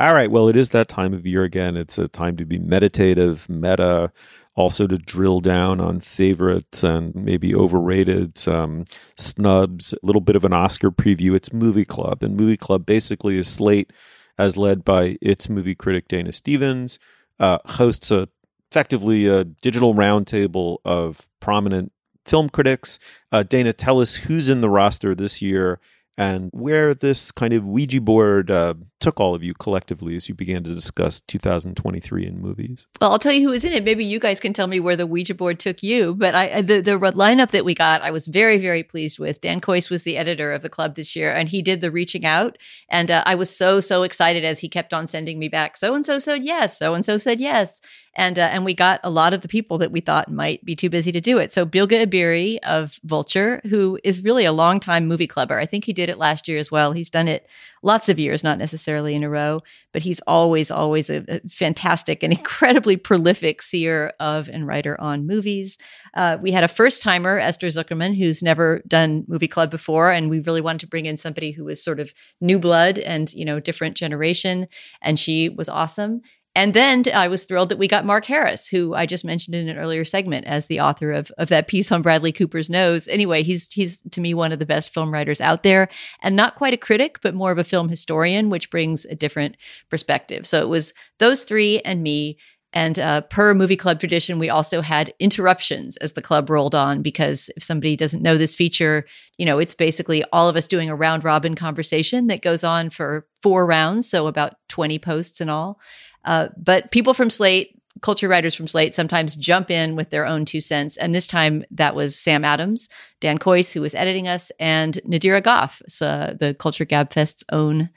All right. Well, it is that time of year again. It's a time to be meditative, meta, also to drill down on favorites and maybe overrated um, snubs. A little bit of an Oscar preview. It's Movie Club, and Movie Club basically is slate as led by its movie critic Dana Stevens, uh, hosts a effectively a digital roundtable of prominent film critics. Uh, Dana, tell us who's in the roster this year and where this kind of Ouija board uh, took all of you collectively as you began to discuss 2023 in movies. Well, I'll tell you who was in it. Maybe you guys can tell me where the Ouija board took you. But I, the the lineup that we got, I was very very pleased with. Dan Kois was the editor of the club this year, and he did the reaching out, and uh, I was so so excited as he kept on sending me back. So and so said yes. So and so said yes and uh, and we got a lot of the people that we thought might be too busy to do it. So Bilge Ebiri of Vulture, who is really a longtime movie clubber. I think he did it last year as well. He's done it lots of years, not necessarily in a row, but he's always always a, a fantastic and incredibly prolific seer of and writer on movies. Uh, we had a first timer, Esther Zuckerman, who's never done movie club before, and we really wanted to bring in somebody who was sort of new blood and you know different generation, and she was awesome. And then I was thrilled that we got Mark Harris, who I just mentioned in an earlier segment as the author of, of that piece on Bradley Cooper's nose. Anyway, he's he's to me one of the best film writers out there and not quite a critic, but more of a film historian, which brings a different perspective. So it was those three and me. And uh, per movie club tradition, we also had interruptions as the club rolled on because if somebody doesn't know this feature, you know, it's basically all of us doing a round robin conversation that goes on for four rounds. So about 20 posts in all. Uh, but people from Slate, culture writers from Slate, sometimes jump in with their own two cents. And this time that was Sam Adams, Dan Kois, who was editing us, and Nadira Goffe, so the Culture Gabfest's own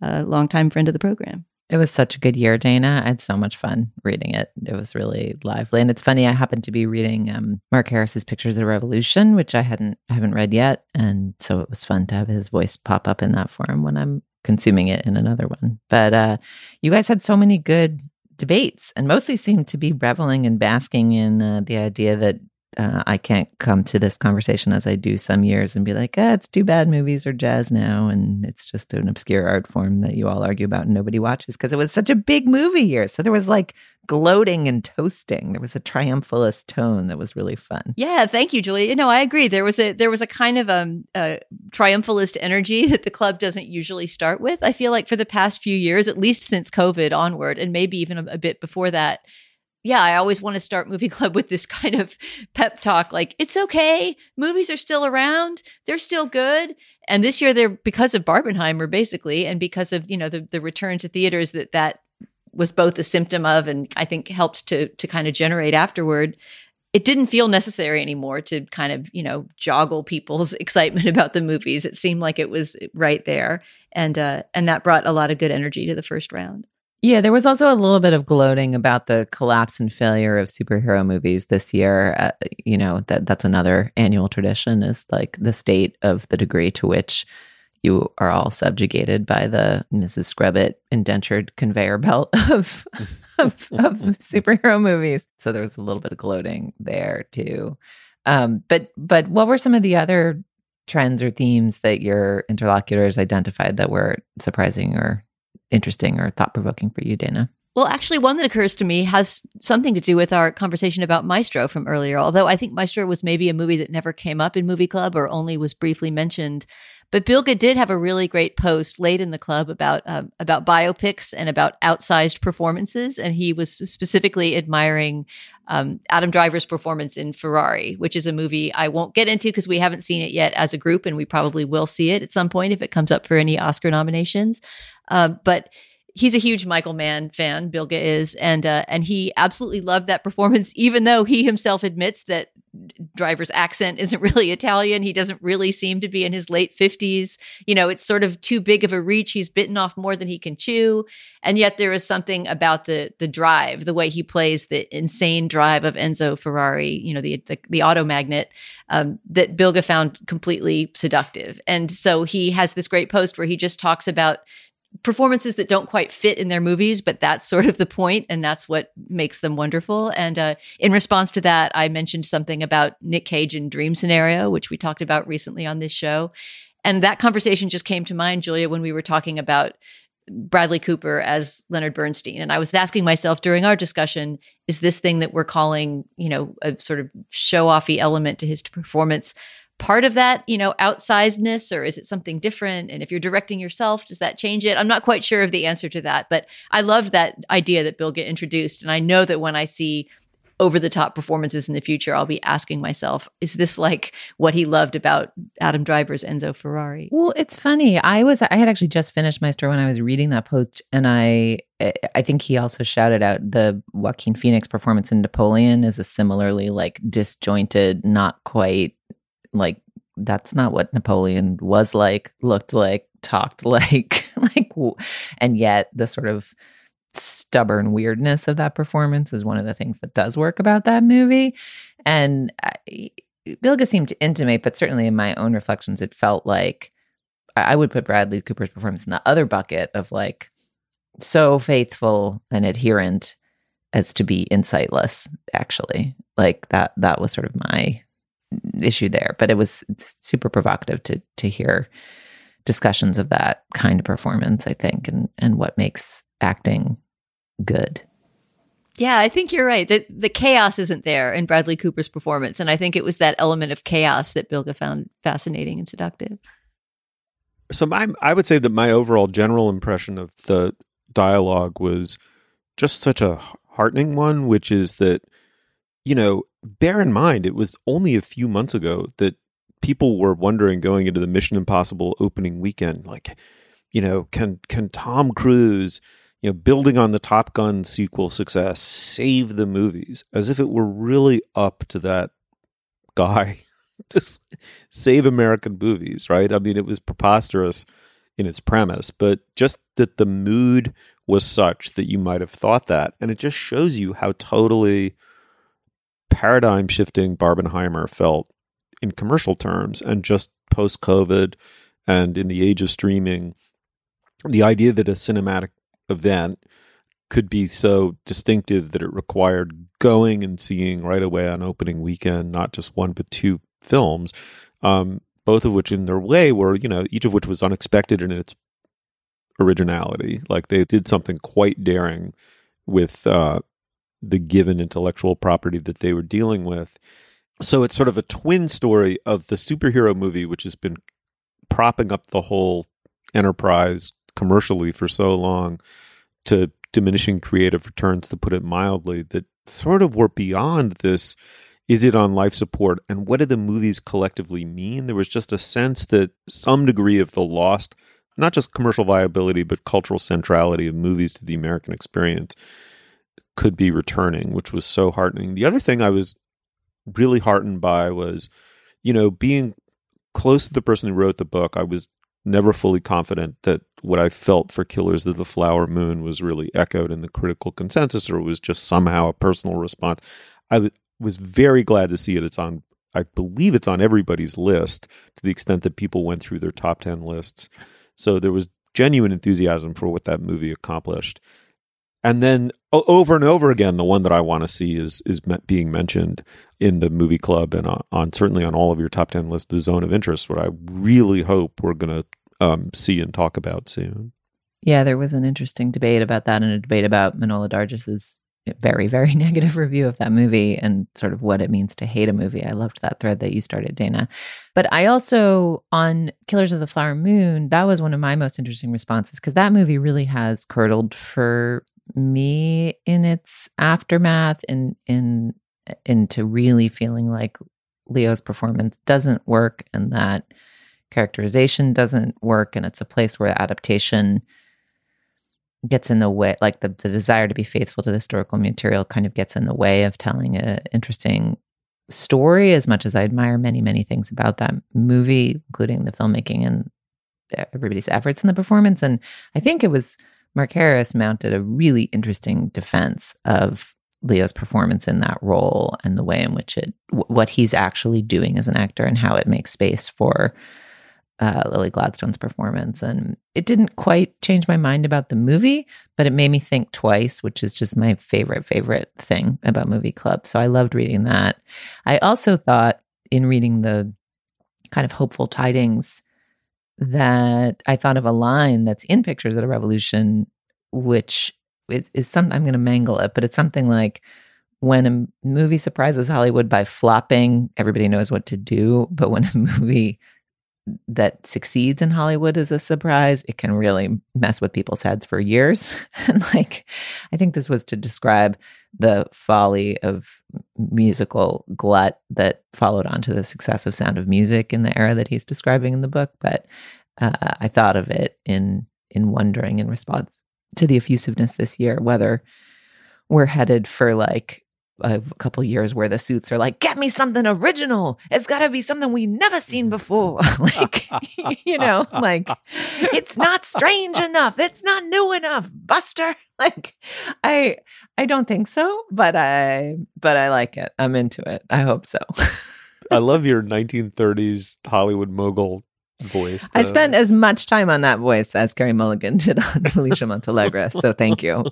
uh, longtime friend of the program. It was such a good year, Dana. I had so much fun reading it. It was really lively, and it's funny. I happened to be reading um, Mark Harris's Pictures of the Revolution, which I hadn't I haven't read yet, and so it was fun to have his voice pop up in that form when I'm consuming it in another one. But uh, you guys had so many good debates and mostly seemed to be reveling and basking in uh, the idea that uh, I can't come to this conversation as I do some years and be like, ah, it's too bad movies are jazz now. And it's just an obscure art form that you all argue about and nobody watches because it was such a big movie year. So there was like gloating and toasting. There was a triumphalist tone that was really fun. Yeah, thank you, Julie. You know, I agree. There was a there was a kind of um, a triumphalist energy that the club doesn't usually start with. I feel like for the past few years, at least since COVID onward, and maybe even a, a bit before that, yeah, I always want to start movie club with this kind of pep talk like it's okay, movies are still around, they're still good. And this year they're because of Barbenheimer basically and because of, you know, the the return to theaters that that was both a symptom of and I think helped to to kind of generate afterward. It didn't feel necessary anymore to kind of, you know, joggle people's excitement about the movies. It seemed like it was right there. And uh and that brought a lot of good energy to the first round. Yeah, there was also a little bit of gloating about the collapse and failure of superhero movies this year. Uh, you know, that that's another annual tradition is like the state of the degree to which you are all subjugated by the Mrs. Scrubitt indentured conveyor belt of, of, of superhero movies. So there was a little bit of gloating there too. Um, but but what were some of the other trends or themes that your interlocutors identified that were surprising or interesting or thought provoking for you, Dana? Well, actually, one that occurs to me has something to do with our conversation about Maestro from earlier. Although I think Maestro was maybe a movie that never came up in Movie Club or only was briefly mentioned. But Bilge did have a really great post late in the club about um, about biopics and about outsized performances, and he was specifically admiring um, Adam Driver's performance in Ferrari, which is a movie I won't get into because we haven't seen it yet as a group, and we probably will see it at some point if it comes up for any Oscar nominations. Um, but he's a huge Michael Mann fan. Bilge is, and uh, and he absolutely loved that performance, even though he himself admits that Driver's accent isn't really Italian. He doesn't really seem to be in his late fifties. You know, it's sort of too big of a reach. He's bitten off more than he can chew, and yet there is something about the the drive, the way he plays the insane drive of Enzo Ferrari. You know, the the, the auto magnet um, that Bilge found completely seductive, and so he has this great post where he just talks about performances that don't quite fit in their movies, but that's sort of the point, and that's what makes them wonderful. And uh, in response to that, I mentioned something about Nick Cage in Dream Scenario, which we talked about recently on this show. And that conversation just came to mind, Julia, when we were talking about Bradley Cooper as Leonard Bernstein. And I was asking myself during our discussion, is this thing that we're calling, you know, a sort of show offy element to his performance part of that, you know, outsizedness or is it something different? And if you're directing yourself, does that change it? I'm not quite sure of the answer to that, but I love that idea that Bilge introduced. And I know that when I see over the top performances in the future, I'll be asking myself, is this like what he loved about Adam Driver's Enzo Ferrari? Well, it's funny. I was I had actually just finished my story when I was reading that post, and I I think he also shouted out the Joaquin Phoenix performance in Napoleon is a similarly like disjointed, not quite like that's not what Napoleon was like, looked like, talked like, like, and yet the sort of stubborn weirdness of that performance is one of the things that does work about that movie. And Bilge seemed to intimate, but certainly in my own reflections, it felt like I would put Bradley Cooper's performance in the other bucket of like so faithful and adherent as to be insightless. Actually, like that. That was sort of my issue there, but it was super provocative to to hear discussions of that kind of performance, I think, and and what makes acting good. Yeah, I think you're right. The the chaos isn't there in Bradley Cooper's performance, and I think it was that element of chaos that Bilge found fascinating and seductive. So my I would say that my overall general impression of the dialogue was just such a heartening one, which is that you know, bear in mind, it was only a few months ago that people were wondering going into the Mission Impossible opening weekend, like, you know, can can Tom Cruise, you know, building on the Top Gun sequel success, save the movies as if it were really up to that guy to save American movies, right? I mean, it was preposterous in its premise, but just that the mood was such that you might have thought that, and it just shows you how totally paradigm shifting Barbenheimer felt in commercial terms and just post COVID and in the age of streaming, the idea that a cinematic event could be so distinctive that it required going and seeing right away on opening weekend, not just one but two films, um, both of which in their way were, you know, each of which was unexpected in its originality. Like they did something quite daring with uh, the given intellectual property that they were dealing with. So it's sort of a twin story of the superhero movie, which has been propping up the whole enterprise commercially for so long, to diminishing creative returns, to put it mildly, that sort of were beyond this. Is it on life support? And what do the movies collectively mean? There was just a sense that some degree of the lost, not just commercial viability, but cultural centrality of movies to the American experience could be returning, which was so heartening. The other thing I was really heartened by was, you know, being close to the person who wrote the book, I was never fully confident that what I felt for Killers of the Flower Moon was really echoed in the critical consensus or was just somehow a personal response. I w- was very glad to see it. It's on, I believe it's on everybody's list to the extent that people went through their top 10 lists. So there was genuine enthusiasm for what that movie accomplished and then over and over again the one that i want to see is is being mentioned in the movie club and on, on, certainly on all of your top 10 lists the zone of interest what i really hope we're going to um, see and talk about soon. Yeah there was an interesting debate about that and a debate about Manohla Dargis's very very negative review of that movie and sort of what it means to hate a movie. I loved that thread that you started dana. But i also on killers of the flower moon that was one of my most interesting responses because that movie really has curdled for me in its aftermath and in into really feeling like Leo's performance doesn't work and that characterization doesn't work and it's a place where adaptation gets in the way like the, the desire to be faithful to the historical material kind of gets in the way of telling an interesting story as much as I admire many, many things about that movie, including the filmmaking and everybody's efforts in the performance. And I think it was Mark Harris mounted a really interesting defense of Leo's performance in that role and the way in which it, what he's actually doing as an actor and how it makes space for uh, Lily Gladstone's performance. And it didn't quite change my mind about the movie, but it made me think twice, which is just my favorite, favorite thing about Movie Club. So I loved reading that. I also thought in reading the kind of hopeful tidings that I thought of a line that's in Pictures at a Revolution, which is, is some, I'm going to mangle it, but it's something like, when a movie surprises Hollywood by flopping, everybody knows what to do. But when a movie that succeeds in Hollywood is a surprise, it can really mess with people's heads for years. and like, I think this was to describe the folly of musical glut that followed on to the success of Sound of Music in the era that he's describing in the book. But uh, I thought of it in in wondering in response to the effusiveness this year whether we're headed for like a couple years where the suits are like, get me something original. It's got to be something we never seen mm. before. like, you know, like it's not strange enough. It's not new enough, Buster. Like, I, I don't think so, but I, but I like it. I'm into it. I hope so. I love your 1930s Hollywood mogul voice. I spent as much time on that voice as Carey Mulligan did on Felicia Montealegre. So thank you.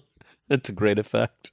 It's a great effect.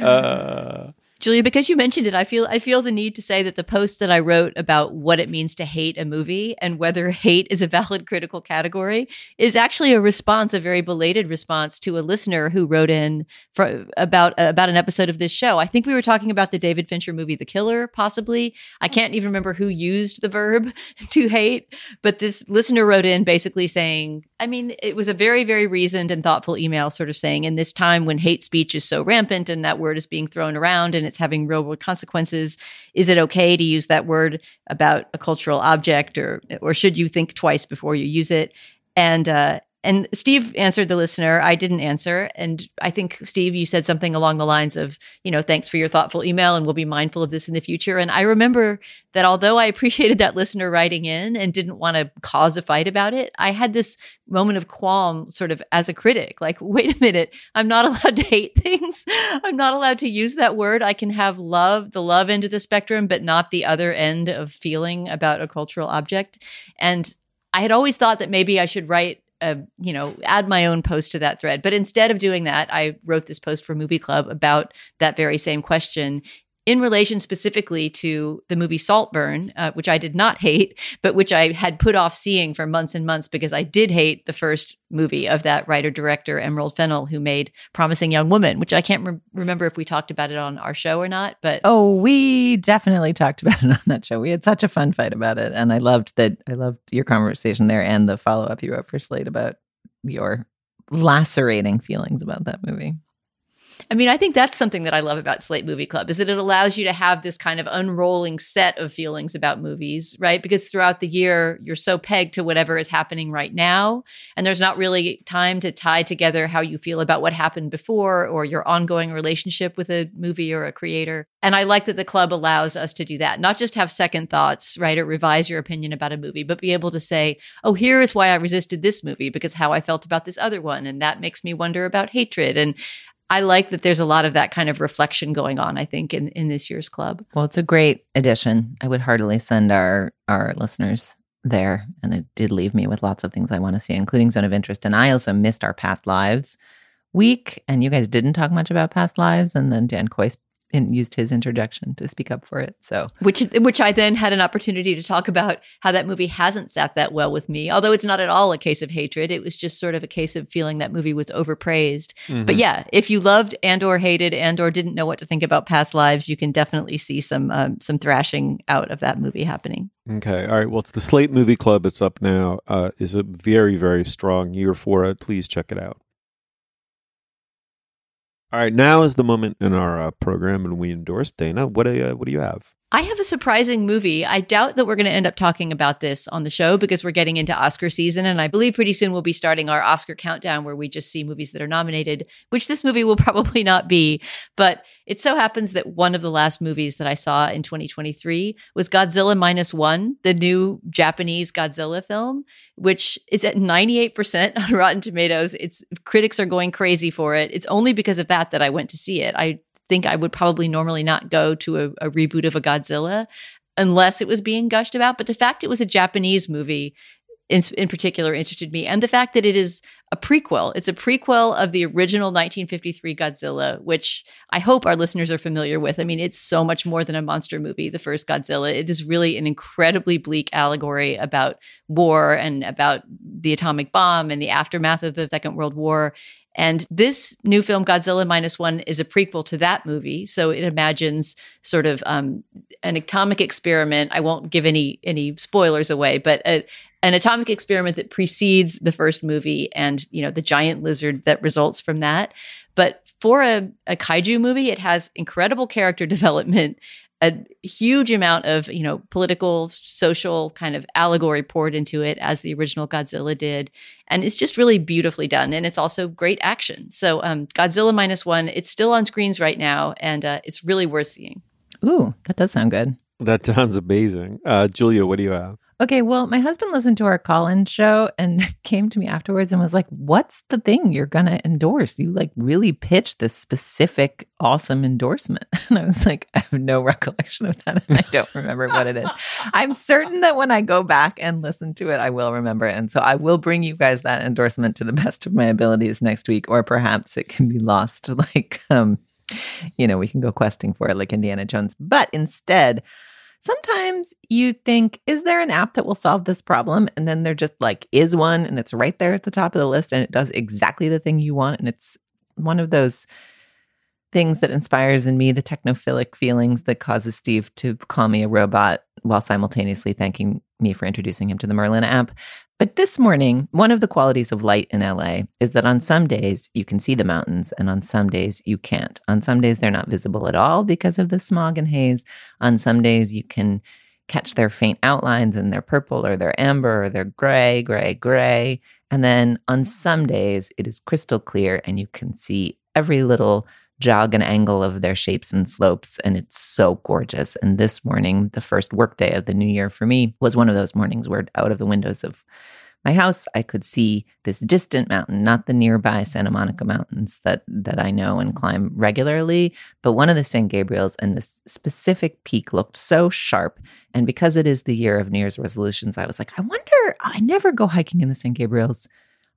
Uh, Julia, because you mentioned it, I feel I feel the need to say that the post that I wrote about what it means to hate a movie and whether hate is a valid critical category is actually a response, a very belated response to a listener who wrote in for about about an episode of this show. I think we were talking about the David Fincher movie The Killer, possibly. I can't even remember who used the verb to hate, but this listener wrote in basically saying, I mean, it was a very very reasoned and thoughtful email sort of saying in this time when hate speech is so rampant and that word is being thrown around and it's having real world consequences. Is it okay to use that word about a cultural object, or or should you think twice before you use it? And uh, and Steve answered the listener. I didn't answer. And I think, Steve, you said something along the lines of, you know, thanks for your thoughtful email and we'll be mindful of this in the future. And I remember that although I appreciated that listener writing in and didn't want to cause a fight about it, I had this moment of qualm sort of as a critic like, wait a minute, I'm not allowed to hate things. I'm not allowed to use that word. I can have love, the love end of the spectrum, but not the other end of feeling about a cultural object. And I had always thought that maybe I should write a, you know, add my own post to that thread. But instead of doing that, I wrote this post for Movie Club about that very same question in relation specifically to the movie Saltburn, uh, which I did not hate, but which I had put off seeing for months and months because I did hate the first movie of that writer director, Emerald Fennell, who made Promising Young Woman, which I can't re- remember if we talked about it on our show or not. But oh, we definitely talked about it on that show. We had such a fun fight about it, and I loved that. I loved your conversation there and the follow up you wrote for Slate about your lacerating feelings about that movie. I mean, I think that's something that I love about Slate Movie Club is that it allows you to have this kind of unrolling set of feelings about movies, right? Because throughout the year, you're so pegged to whatever is happening right now. And there's not really time to tie together how you feel about what happened before or your ongoing relationship with a movie or a creator. And I like that the club allows us to do that, not just have second thoughts, right? Or revise your opinion about a movie, but be able to say, oh, here is why I resisted this movie because how I felt about this other one. And that makes me wonder about hatred. And I like that there's a lot of that kind of reflection going on, I think, in, in this year's club. Well, it's a great addition. I would heartily send our our listeners there. And it did leave me with lots of things I want to see, including Zone of Interest. And I also missed our past lives week. And you guys didn't talk much about past lives. And then Dan Kois and used his interjection to speak up for it. So, which which I then had an opportunity to talk about how that movie hasn't sat that well with me. Although it's not at all a case of hatred, it was just sort of a case of feeling that movie was overpraised. Mm-hmm. But yeah, if you loved and or hated and or didn't know what to think about past lives, you can definitely see some um, some thrashing out of that movie happening. Okay, all right. Well, it's the Slate Movie Club. It's up now. Uh, is a very very strong year for it. Please check it out. All right, now is the moment in our uh, program, and we endorse Dana. What do you, uh, what do you have? I have a surprising movie. I doubt that we're going to end up talking about this on the show because we're getting into Oscar season. And I believe pretty soon we'll be starting our Oscar countdown where we just see movies that are nominated, which this movie will probably not be. But it so happens that one of the last movies that I saw in 2023 was Godzilla Minus One, the new Japanese Godzilla film, which is at 98% on Rotten Tomatoes. It's critics are going crazy for it. It's only because of that that I went to see it. I think I would probably normally not go to a, a reboot of a Godzilla unless it was being gushed about. But the fact it was a Japanese movie in, in, particular interested me. And the fact that it is a prequel. It's a prequel of the original 1953 Godzilla, which I hope our listeners are familiar with. I mean, it's so much more than a monster movie, the first Godzilla. It is really an incredibly bleak allegory about war and about the atomic bomb and the aftermath of the Second World War. And this new film, Godzilla Minus One, is a prequel to that movie. So it imagines sort of um, an atomic experiment. I won't give any any spoilers away, but a, an atomic experiment that precedes the first movie, and you know the giant lizard that results from that. But for a, a kaiju movie, it has incredible character development a huge amount of you know political social kind of allegory poured into it as the original godzilla did. And it's just really beautifully done and it's also great action. So um, godzilla minus one it's still on screens right now and uh, it's really worth seeing. Ooh that does sound good. That sounds amazing. Uh, julia what do you have Okay, well, my husband listened to our call in show and came to me afterwards and was like, What's the thing you're going to endorse? You like really pitched this specific, awesome endorsement. And I was like, I have no recollection of that. And I don't remember what it is. I'm certain that when I go back and listen to it, I will remember it. And so I will bring you guys that endorsement to the best of my abilities next week, or perhaps it can be lost. Like, um, you know, we can go questing for it like Indiana Jones. But instead, sometimes you think, is there an app that will solve this problem? And then there just like is one and it's right there at the top of the list and it does exactly the thing you want. And it's one of those things that inspires in me the technophilic feelings that causes Steve to call me a robot while simultaneously thanking me for introducing him to the Merlin app. But this morning, one of the qualities of light in LA is that on some days you can see the mountains and on some days you can't. On some days they're not visible at all because of the smog and haze. On some days you can catch their faint outlines and they're purple or they're amber or they're gray, gray, gray. And then on some days it is crystal clear and you can see every little jog and angle of their shapes and slopes. And it's so gorgeous. And this morning, the first workday of the new year for me, was one of those mornings where out of the windows of my house, I could see this distant mountain, not the nearby Santa Monica Mountains that that I know and climb regularly, but one of the San Gabriels, and this specific peak looked so sharp. And because it is the year of New Year's resolutions, I was like, I wonder. I never go hiking in the San Gabriels.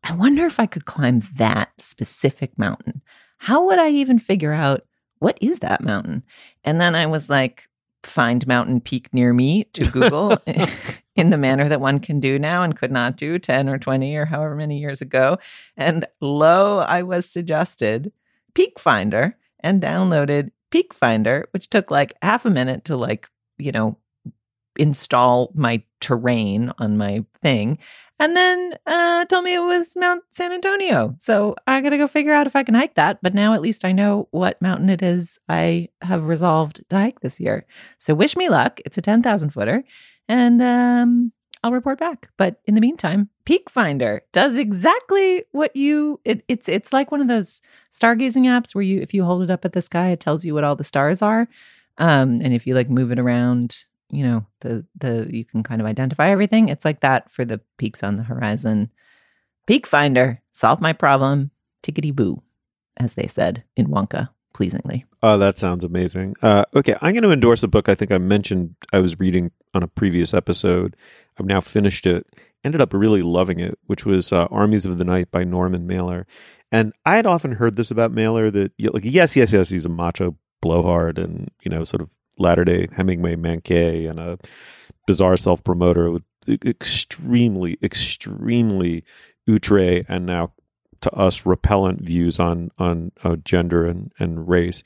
I wonder if I could climb that specific mountain how would I even figure out what is that mountain? And then I was like, find mountain peak near me to Google in the manner that one can do now and could not do 10 or 20 or however many years ago. And lo, I was suggested Peak Finder and downloaded Peak Finder, which took like half a minute to like, you know, install my terrain on my thing and then uh, told me it was Mount San Antonio. So I got to go figure out if I can hike that. But now at least I know what mountain it is I have resolved to hike this year. So wish me luck. It's a 10,000 footer. And um, I'll report back. But in the meantime, Peak Finder does exactly what you it, it's it's like one of those stargazing apps where you if you hold it up at the sky, it tells you what all the stars are. Um, and if you like move it around you know the the you can kind of identify everything. It's like that for the peaks on the horizon. Peak finder solve my problem tickety boo as they said in wonka pleasingly. Oh that sounds amazing. Uh, okay i'm going to endorse a book i think i mentioned i was reading on a previous episode. I've now finished it. Ended up really loving it which was uh, armies of the night by norman mailer. And i had often heard this about mailer that like yes yes yes he's a macho blowhard and you know sort of latter day Hemingway Manqué and a bizarre self promoter with extremely, extremely outre and now to us repellent views on on uh, gender and and race.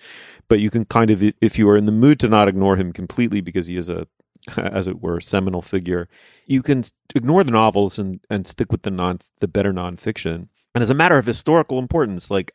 But you can kind of, if you are in the mood to not ignore him completely because he is a as it were, seminal figure. You can ignore the novels and, and stick with the non the better nonfiction. And as a matter of historical importance, like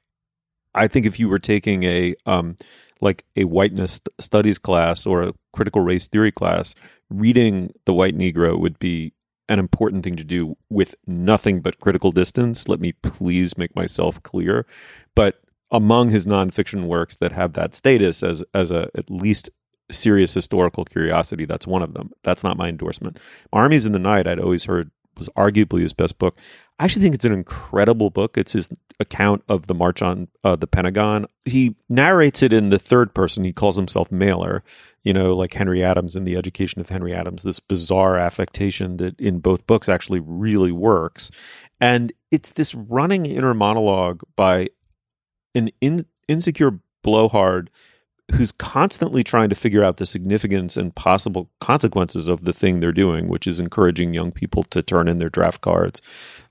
I think if you were taking a um, like a whiteness studies class or a critical race theory class, reading The White Negro would be an important thing to do with nothing but critical distance. Let me please make myself clear. But among his nonfiction works that have that status as as a at least serious historical curiosity, that's one of them. That's not my endorsement. Armies in the Night, I'd always heard was arguably his best book. I actually think it's an incredible book. It's his account of the march on uh, the Pentagon. He narrates it in the third person. He calls himself Mailer, you know, like Henry Adams in The Education of Henry Adams, this bizarre affectation that in both books actually really works. And it's this running inner monologue by an in, insecure blowhard who's constantly trying to figure out the significance and possible consequences of the thing they're doing, which is encouraging young people to turn in their draft cards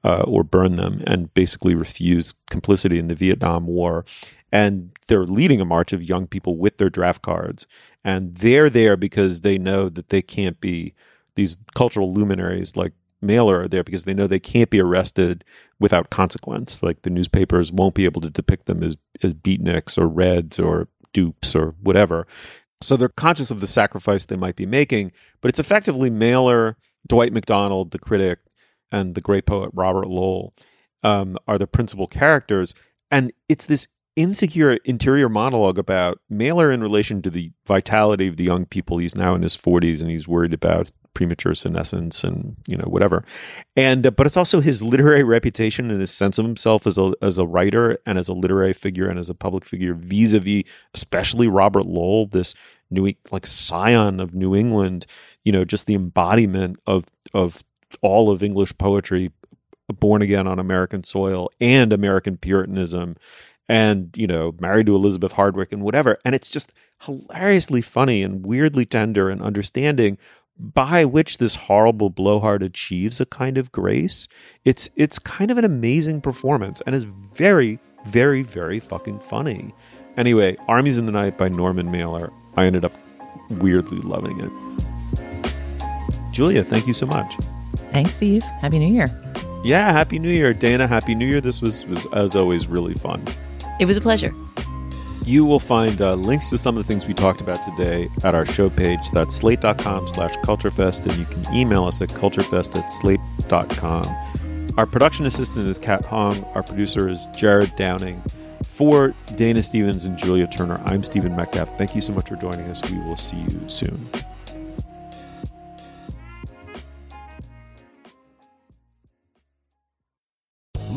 uh, or burn them and basically refuse complicity in the Vietnam War. And they're leading a march of young people with their draft cards. And they're there because they know that they can't be these cultural luminaries like Mailer are there because they know they can't be arrested without consequence. Like the newspapers won't be able to depict them as as beatniks or reds or dupes or whatever. So they're conscious of the sacrifice they might be making, but it's effectively Mailer, Dwight MacDonald, the critic, and the great poet Robert Lowell um, are the principal characters. And it's this insecure interior monologue about Mailer in relation to the vitality of the young people. He's now in his 40s and he's worried about premature senescence and you know whatever. And uh, but it's also his literary reputation and his sense of himself as a as a writer and as a literary figure and as a public figure vis-a-vis especially Robert Lowell this new like scion of New England you know just the embodiment of of all of English poetry born again on American soil and American puritanism and you know married to Elizabeth Hardwick and whatever. And it's just hilariously funny and weirdly tender and understanding by which this horrible blowhard achieves a kind of grace. It's it's kind of an amazing performance and is very very very fucking funny. Anyway, Armies in the Night by Norman Mailer. I ended up weirdly loving it. Julia, thank you so much. Thanks, Steve. Happy New Year. Yeah, happy New Year, Dana. Happy New Year. This was was as always really fun. It was a pleasure. You will find uh, links to some of the things we talked about today at our show page. That's slate.com slash culturefest, and you can email us at culturefest at slate.com. Our production assistant is Kat Hong. Our producer is Jared Downing. For Dana Stevens and Julia Turner, I'm Stephen Metcalf. Thank you so much for joining us. We will see you soon.